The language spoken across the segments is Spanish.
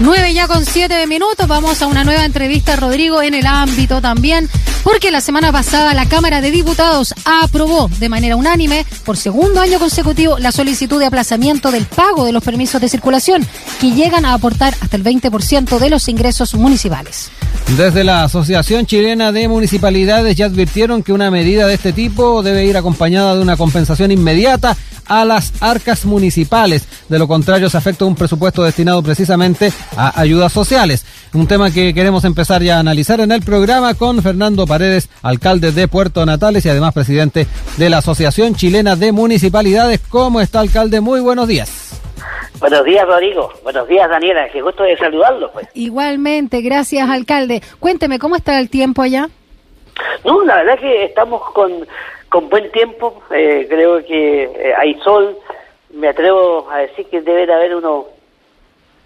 9 ya con 7 minutos, vamos a una nueva entrevista, Rodrigo, en el ámbito también, porque la semana pasada la Cámara de Diputados aprobó de manera unánime, por segundo año consecutivo, la solicitud de aplazamiento del pago de los permisos de circulación, que llegan a aportar hasta el 20% de los ingresos municipales. Desde la Asociación Chilena de Municipalidades ya advirtieron que una medida de este tipo debe ir acompañada de una compensación inmediata a las arcas municipales. De lo contrario, se afecta un presupuesto destinado precisamente a ayudas sociales. Un tema que queremos empezar ya a analizar en el programa con Fernando Paredes, alcalde de Puerto Natales y además presidente de la Asociación Chilena de Municipalidades. ¿Cómo está, alcalde? Muy buenos días. Buenos días, Rodrigo. Buenos días, Daniela. Qué gusto de saludarlo, pues. Igualmente, gracias, alcalde. Cuénteme, ¿cómo está el tiempo allá? No, la verdad que estamos con, con buen tiempo. Eh, creo que eh, hay sol. Me atrevo a decir que debe de haber unos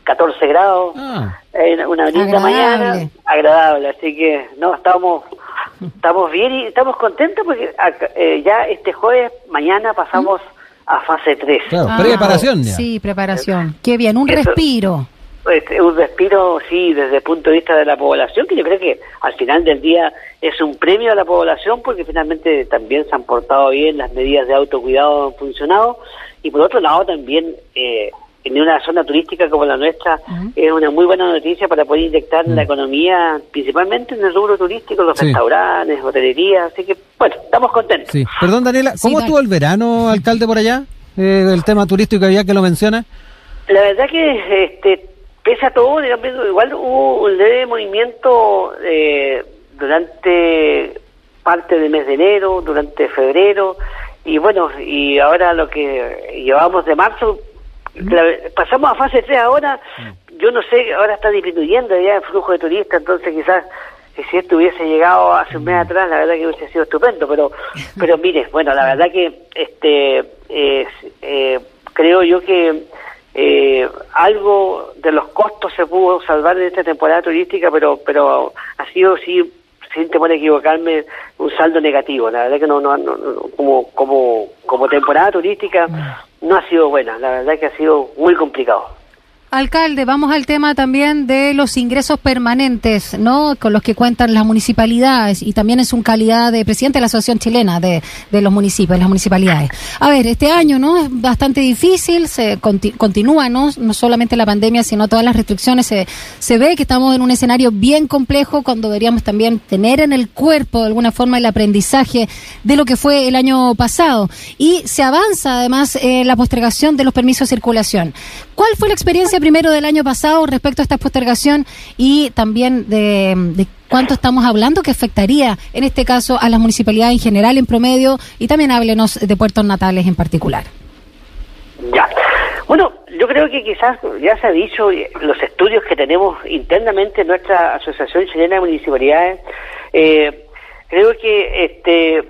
14 grados. Ah. Eh, una linda mañana. Agradable. Así que, no, estamos estamos bien y estamos contentos porque acá, eh, ya este jueves, mañana pasamos a fase 3. Claro, Ah, preparación ya. Sí, preparación. Qué bien, un Eso- respiro. Este, un respiro, sí, desde el punto de vista de la población, que yo creo que al final del día es un premio a la población porque finalmente también se han portado bien, las medidas de autocuidado han funcionado y por otro lado también eh, en una zona turística como la nuestra es una muy buena noticia para poder inyectar la economía, principalmente en el rubro turístico, los Sí. restaurantes, hotelería, así que bueno, estamos contentos. Sí. Perdón, Daniela, ¿cómo estuvo el verano, alcalde, por allá? Eh, el tema turístico ya que lo menciona. La verdad que, este, pese a todo, digamos, igual hubo un leve movimiento eh, durante parte del mes de enero, durante febrero, y bueno, y ahora lo que llevamos de marzo, la- pasamos a fase 3 ahora, yo no sé, ahora está disminuyendo ya el flujo de turistas, entonces quizás que si esto hubiese llegado hace un mes atrás, la verdad que hubiese sido estupendo, pero pero mire, bueno, la verdad que este eh, eh, creo yo que eh, algo de los costos se pudo salvar en esta temporada turística, pero pero ha sido sí sin temor a equivocarme un saldo negativo. La verdad que no, no, no- no- como como como temporada turística no ha sido buena. La verdad que ha sido muy complicado. Alcalde, vamos al tema también de los ingresos permanentes, ¿no? Con los que cuentan las municipalidades y también en su calidad de presidente de la Asociación Chilena de, de los municipios, las municipalidades. A ver, este año, ¿no? Es bastante difícil, se conti- continúa, ¿no? No solamente la pandemia, sino todas las restricciones. Se, se ve que estamos en un escenario bien complejo cuando deberíamos también tener en el cuerpo, de alguna forma, el aprendizaje de lo que fue el año pasado. Y se avanza, además, eh, la postergación de los permisos de circulación. ¿Cuál fue la experiencia primero del año pasado respecto a esta postergación y también de, cuánto estamos hablando que afectaría, en este caso, a las municipalidades en general, en promedio, y también háblenos de puertos natales en particular? Ya. Bueno, yo creo que quizás ya se ha dicho eh, los estudios que tenemos internamente en nuestra Asociación Chilena de Municipalidades. eh, creo que, este,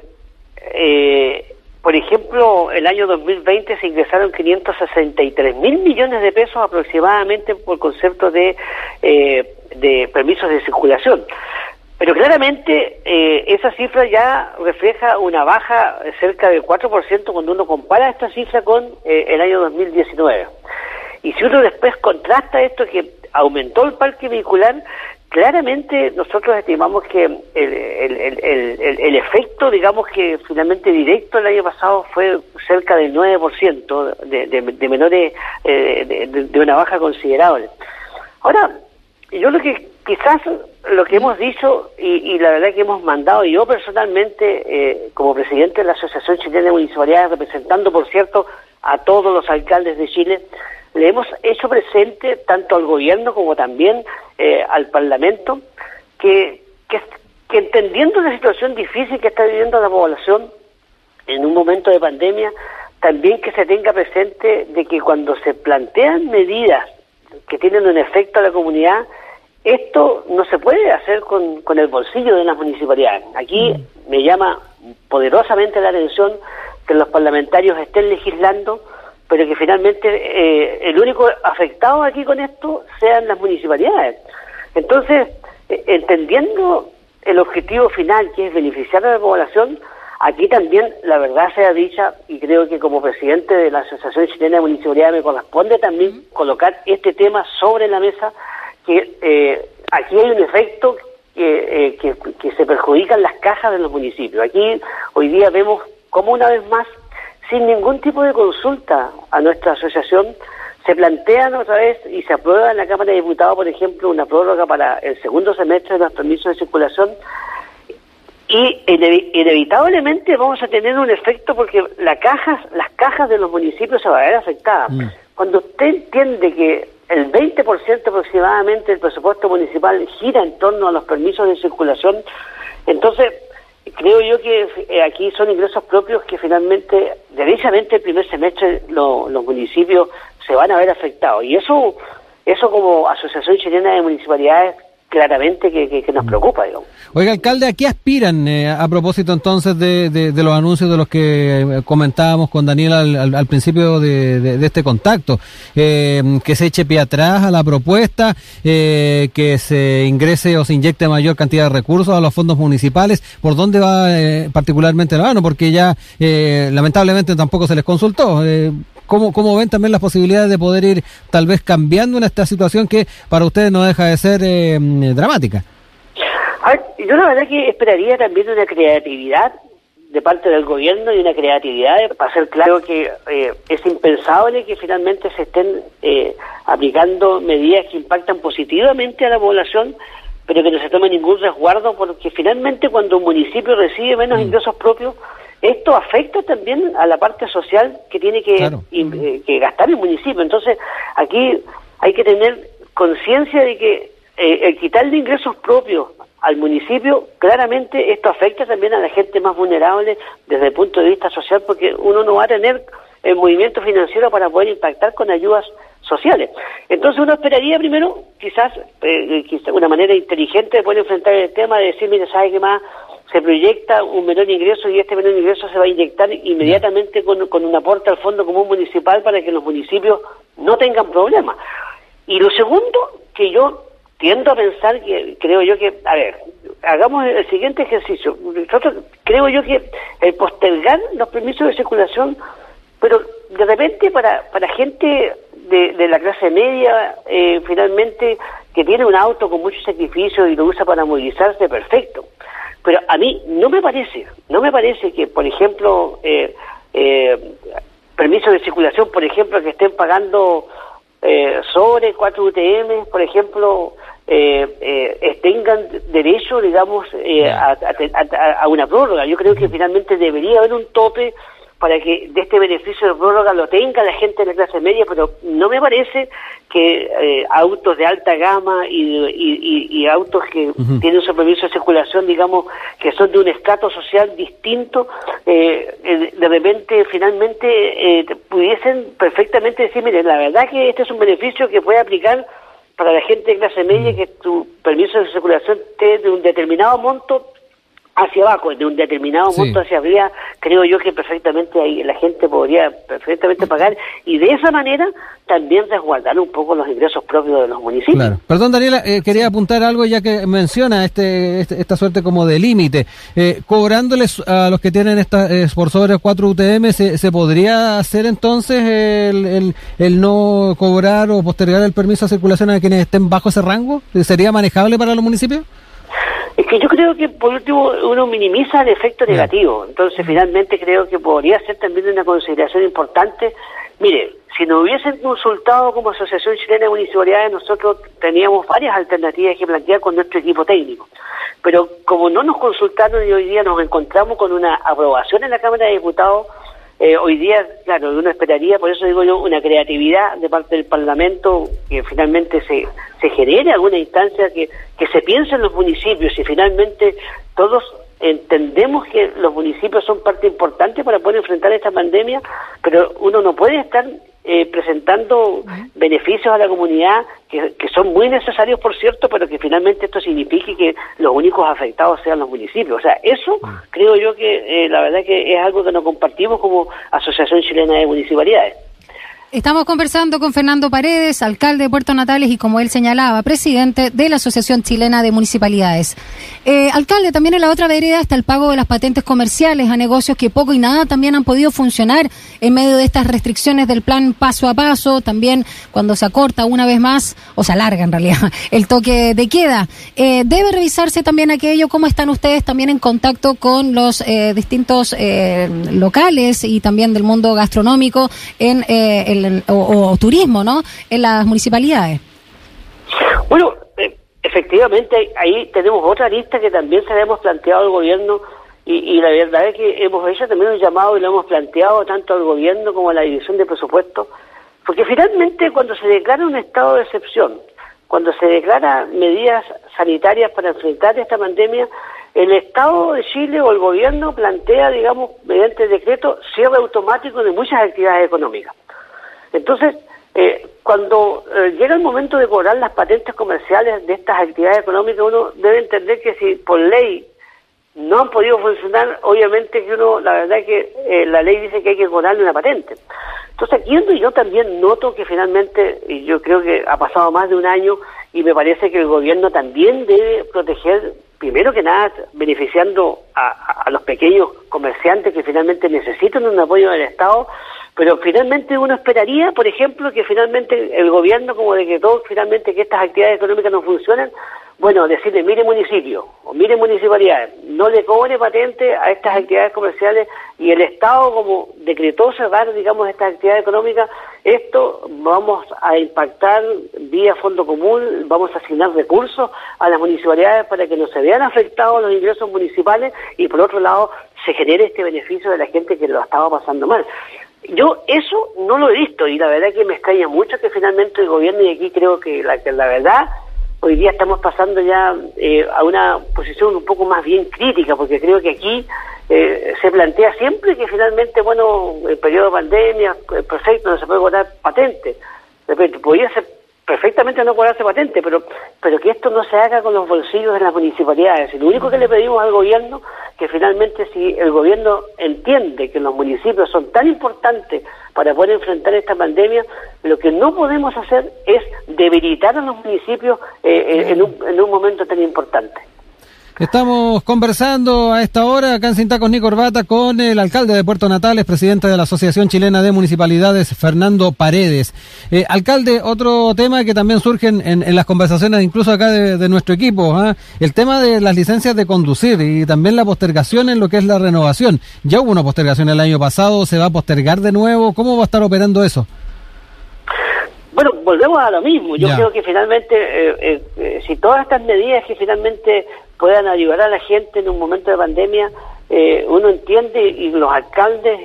eh, por ejemplo, el año 2020 se ingresaron 563 mil millones de pesos aproximadamente por concepto de, eh, de permisos de circulación. Pero claramente eh, esa cifra ya refleja una baja cerca del 4% cuando uno compara esta cifra con eh, el año 2019. Y si uno después contrasta esto que aumentó el parque vehicular, claramente nosotros estimamos que el, el, el, el- efecto, digamos que finalmente directo el año pasado fue cerca del 9% de, de, de menores, eh, de- de- una baja considerable. Ahora, yo lo que quizás lo que hemos dicho y, y la verdad que hemos mandado yo personalmente eh, como presidente de la Asociación Chilena de Municipalidades, representando por cierto a todos los alcaldes de Chile, le hemos hecho presente tanto al gobierno como también eh, al Parlamento que, que, que entendiendo la situación difícil que está viviendo la población en un momento de pandemia, también que se tenga presente de que cuando se plantean medidas que tienen un efecto a la comunidad, esto no se puede hacer con, con el bolsillo de las municipalidades. Aquí me llama poderosamente la atención que los parlamentarios estén legislando, pero que finalmente eh, el único afectado aquí con esto sean las municipalidades. Entonces, eh, entendiendo el objetivo final, que es beneficiar a la población, Aquí también, la verdad sea dicha, y creo que como presidente de la Asociación Chilena de Municipalidad me corresponde también colocar este tema sobre la mesa, que eh, aquí hay un efecto que, que, que se perjudican las cajas de los municipios. Aquí hoy día vemos como una vez más, sin ningún tipo de consulta a nuestra asociación, se plantean otra vez y se aprueba en la Cámara de Diputados, por ejemplo, una prórroga para el segundo semestre de los permisos de circulación y inevitablemente vamos a tener un efecto porque la cajas, las cajas de los municipios se van a ver afectadas. Mm. Cuando usted entiende que el 20% aproximadamente del presupuesto municipal gira en torno a los permisos de circulación, entonces creo yo que eh, aquí son ingresos propios que finalmente, derechamente el primer semestre los municipios se van a ver afectados. Y eso, eso como Asociación Chilena de Municipalidades claramente que, nos mm. preocupa, digamos. Oiga, alcalde, ¿a qué aspiran eh, a propósito entonces de, de, los anuncios de los que eh, comentábamos con Daniel al, al, principio de, este contacto? Eh, que se eche pie atrás a la propuesta, que se ingrese o se inyecte mayor cantidad de recursos a los fondos municipales. ¿Por dónde va particularmente la mano? Porque ya lamentablemente tampoco se les consultó. ¿Cómo, ¿Cómo ven también las posibilidades de poder ir tal vez cambiando en esta situación que para ustedes no deja de ser eh, dramática? yo la verdad que esperaría también una creatividad de parte del gobierno y una creatividad para ser claro que eh, es impensable que finalmente se estén eh, aplicando medidas que impactan positivamente a la población pero que no se tome ningún resguardo porque finalmente cuando un municipio recibe menos mm. ingresos propios esto afecta también a la parte social que tiene que, eh, que gastar el municipio. Entonces, aquí hay que tener conciencia de que eh, el quitarle ingresos propios al municipio, claramente esto afecta también a la gente más vulnerable desde el punto de vista social, porque uno no va a tener el movimiento financiero para poder impactar con ayudas sociales. Entonces uno esperaría primero, quizás, eh, una manera inteligente de poder enfrentar el tema, de decir, mire, ¿sabe qué más? Se proyecta un menor ingreso y este menor ingreso se va a inyectar inmediatamente con, un aporte al Fondo Común Municipal para que los municipios no tengan problemas. Y lo segundo, que yo tiendo a pensar que creo yo que, a ver, hagamos el siguiente ejercicio. Nosotros creo yo que el postergar los permisos de circulación, pero de repente para, para gente de, de la clase media, eh, finalmente, que tiene un auto con mucho sacrificio y lo usa para movilizarse, perfecto. Pero a mí no me parece, no me parece que, por ejemplo, eh, eh, permisos de circulación, por ejemplo, que estén pagando eh, sobre 4 UTM, por ejemplo, eh, tengan derecho, digamos, a, a, una prórroga. Yo creo que finalmente debería haber un tope para que de este beneficio de prórroga lo tenga la gente de la clase media, pero no me parece que eh, autos de alta gama y, autos que tienen su permiso de circulación, digamos, que son de un estrato social distinto, eh, de repente finalmente eh, pudiesen perfectamente decir, mire, la verdad que este es un beneficio que puede aplicar para la gente de clase media, que tu permiso de circulación esté de un determinado monto hacia abajo, de un determinado monto hacia arriba, creo yo que perfectamente ahí la gente podría perfectamente pagar y de esa manera también resguardar un poco los ingresos propios de los municipios. Perdón, Daniela, eh, quería apuntar algo ya que menciona este, este esta suerte como de límite. Eh, cobrándoles a los que tienen esta, eh, por sobre 4 UTM, ¿se, ¿se podría hacer entonces el, el, el, no cobrar o postergar el permiso de circulación a quienes estén bajo ese rango? ¿Sería manejable para los municipios? Es que yo creo que por último uno minimiza el efecto negativo, entonces finalmente creo que podría ser también una consideración importante. Mire, si nos hubiesen consultado como Asociación Chilena de Municipalidades, nosotros teníamos varias alternativas que plantear con nuestro equipo técnico. Pero como no nos consultaron y hoy día nos encontramos con una aprobación en la Cámara de Diputados, eh, hoy día, claro, uno esperaría, por eso digo yo, una creatividad de parte del Parlamento que finalmente se, se genere alguna instancia que, que se piense en los municipios y finalmente todos entendemos que los municipios son parte importante para poder enfrentar esta pandemia, pero uno no puede estar eh, presentando beneficios a la comunidad que, son muy necesarios, por cierto, pero que finalmente esto signifique que los únicos afectados sean los municipios. O sea, eso creo yo que eh, la verdad que es algo que no compartimos como Asociación Chilena de Municipalidades. Estamos conversando con Fernando Paredes, alcalde de Puerto Natales y como él señalaba, presidente de la Asociación Chilena de Municipalidades. Eh, alcalde, también en la otra vereda está el pago de las patentes comerciales a negocios que poco y nada también han podido funcionar en medio de estas restricciones del plan paso a paso, también cuando se acorta una vez más, o se alarga en realidad, el toque de queda. Eh, debe revisarse también aquello, cómo están ustedes también en contacto con los eh, distintos eh, locales y también del mundo gastronómico en el o, turismo, ¿no? En las municipalidades. Bueno, eh, efectivamente ahí tenemos otra lista que también se la hemos planteado al gobierno y, la verdad es que hemos hecho también un llamado y lo hemos planteado tanto al gobierno como a la división de presupuesto, porque finalmente cuando se declara un estado de excepción, cuando se declara medidas sanitarias para enfrentar esta pandemia, el Estado de Chile o el gobierno plantea, digamos, mediante decreto, cierre automático de muchas actividades económicas. Entonces, eh, cuando eh, llega el momento de cobrar las patentes comerciales de estas actividades económicas, uno debe entender que si por ley no han podido funcionar, obviamente que uno, la verdad es que eh, la ley dice que hay que cobrarle una patente. Entonces aquí yo también noto que finalmente, y yo creo que ha pasado más de un año, y me parece que el gobierno también debe proteger, primero que nada, beneficiando a, a los pequeños comerciantes que finalmente necesitan un apoyo del Estado, pero finalmente uno esperaría, por ejemplo, que finalmente el gobierno, como de que todo, finalmente que estas actividades económicas no funcionen, bueno, decirle, mire municipio o mire municipalidades, no le cobre patente a estas actividades comerciales y el Estado, como decretó cerrar, digamos, estas actividades económicas, esto vamos a impactar vía fondo común, vamos a asignar recursos a las municipalidades para que no se vean afectados los ingresos municipales y por otro lado se genere este beneficio de la gente que lo estaba pasando mal. Yo eso no lo he visto y la verdad que me extraña mucho que finalmente el gobierno, y aquí creo que la, que la verdad, hoy día estamos pasando ya eh, a una posición un poco más bien crítica, porque creo que aquí eh, se plantea siempre que finalmente, bueno, el periodo de pandemia, eh, perfecto, no se puede votar patente. De repente, podría ser perfectamente no cobrarse patente, pero, pero que esto no se haga con los bolsillos de las municipalidades. Y lo único que le pedimos al gobierno, que finalmente si el gobierno entiende que los municipios son tan importantes para poder enfrentar esta pandemia, lo que no podemos hacer es debilitar a los municipios eh, eh, en, un, en un momento tan importante. Estamos conversando a esta hora acá en Cinta con Nico Orbata con el alcalde de Puerto Natales, presidente de la Asociación Chilena de Municipalidades, Fernando Paredes. Eh, alcalde, otro tema que también surge en, las conversaciones, incluso acá de, nuestro equipo, ¿ah? el tema de las licencias de conducir y también la postergación en lo que es la renovación. Ya hubo una postergación el año pasado, se va a postergar de nuevo. ¿Cómo va a estar operando eso? Bueno, volvemos a lo mismo. Yo creo que finalmente, eh, eh, si todas estas medidas que finalmente puedan ayudar a la gente en un momento de pandemia, eh, uno entiende y los alcaldes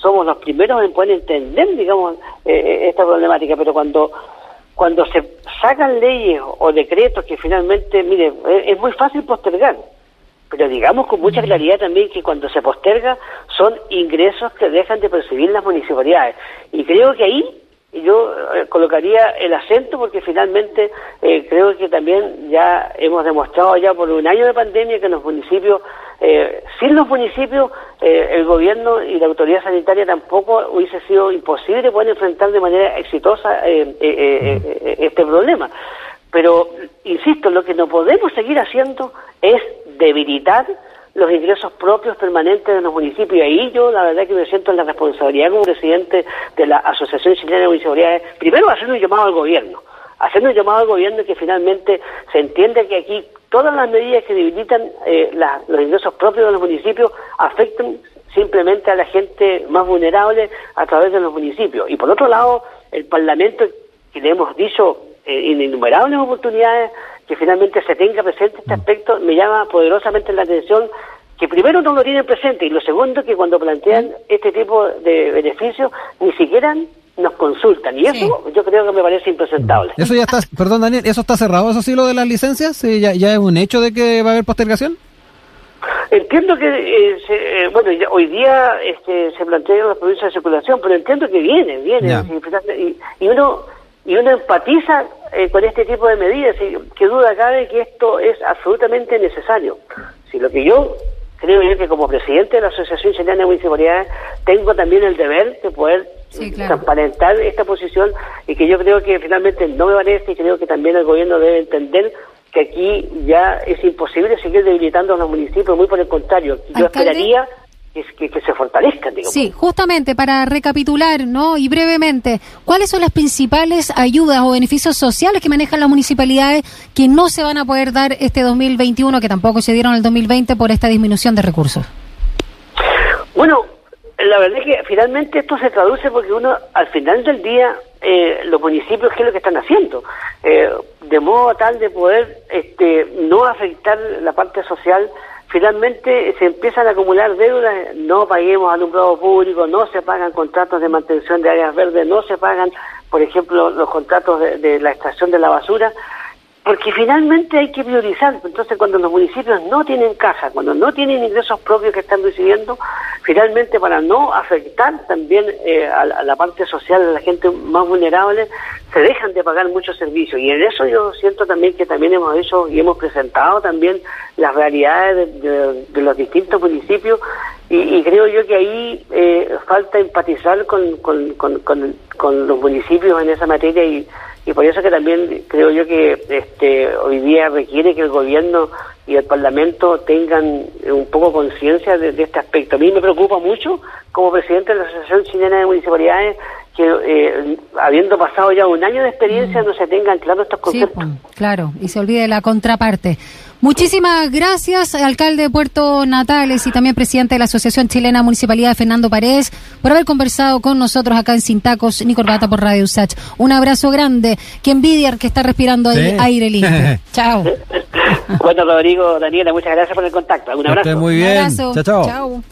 somos los primeros en poder entender, digamos, esta problemática. Pero cuando cuando se sacan leyes o decretos que finalmente, mire, es muy fácil postergar pero digamos con mucha claridad también que cuando se posterga son ingresos que dejan de percibir las municipalidades. Y creo que ahí yo eh, colocaría el acento porque finalmente eh, creo que también ya hemos demostrado ya por un año de pandemia que los municipios, eh, sin los municipios, el gobierno y la autoridad sanitaria tampoco hubiese sido imposible poder enfrentar de manera exitosa este problema. Pero, insisto, lo que no podemos seguir haciendo es debilitar los ingresos propios permanentes de los municipios. Y ahí yo, la verdad, que me siento en la responsabilidad como presidente de la Asociación Chilena de Municipalidades, primero hacer un llamado al gobierno, hacer un llamado al gobierno que finalmente se entiende que aquí todas las medidas que debilitan eh, los ingresos propios de los municipios afectan simplemente a la gente más vulnerable a través de los municipios. Y por otro lado, el Parlamento, que le hemos dicho eh, en innumerables oportunidades, que finalmente se tenga presente este aspecto me llama poderosamente la atención que primero no lo tienen presente y lo segundo que cuando plantean este tipo de beneficios ni siquiera nos consultan y eso yo creo que me parece impresentable. Eso ya está, perdón Daniel, ¿eso está cerrado eso sí lo de las licencias? ¿Ya, ya es un hecho de que va a haber postergación? Entiendo que, eh, eh, bueno, hoy día este, se plantean las provincias de circulación, pero entiendo que viene, viene. Y, y, uno y uno empatiza eh, con este tipo de medidas y qué duda cabe que esto es absolutamente necesario. Si lo que yo creo yo que como presidente de la Asociación Chilena de Municipalidades tengo también el deber de poder transparentar esta posición y que yo creo que finalmente no me parece y creo que también el gobierno debe entender que aquí ya es imposible seguir debilitando a los municipios, muy por el contrario. Yo esperaría que, que, se fortalezcan. Digamos. Sí, justamente para recapitular, ¿no? Y brevemente, ¿cuáles son las principales ayudas o beneficios sociales que manejan las municipalidades que no se van a poder dar este 2021, que tampoco se dieron el 2020 por esta disminución de recursos? Bueno, la verdad es que finalmente esto se traduce porque uno, al final del día, eh, los municipios, ¿qué es lo que están haciendo? Eh, de modo tal de poder este, no afectar la parte social finalmente se empiezan a acumular deudas, no paguemos alumbrado público, no se pagan contratos de mantención de áreas verdes, no se pagan, por ejemplo, los contratos de, la extracción de la basura, porque finalmente hay que priorizar. Entonces, cuando los municipios no tienen caja, cuando no tienen ingresos propios que están recibiendo, finalmente para no afectar también eh, a, la parte social de la gente más vulnerable, se dejan de pagar muchos servicios. Y en eso yo siento también que también hemos hecho y hemos presentado también las realidades de, los distintos municipios y, creo yo que ahí eh, falta empatizar con, con, con, con los municipios en esa materia y y por eso que también creo yo que este hoy día requiere que el gobierno y el parlamento tengan un poco conciencia de, este aspecto. A mí me preocupa mucho como presidente de la Asociación Chilena de Municipalidades que eh, habiendo pasado ya un año de experiencia mm. no se tengan claros estos conceptos. Pues, claro, y se olvide la contraparte. Muchísimas gracias, alcalde de Puerto Natales y también presidente de la Asociación Chilena Municipalidad, Fernando Paredes, por haber conversado con nosotros acá en Sin Tacos ni Corbata por Radio Usach. Un abrazo grande. Que envidia que está respirando aire limpio. chao. bueno, Rodrigo, Daniela, muchas gracias por el contacto. Un abrazo. muy bien. Chao, chao.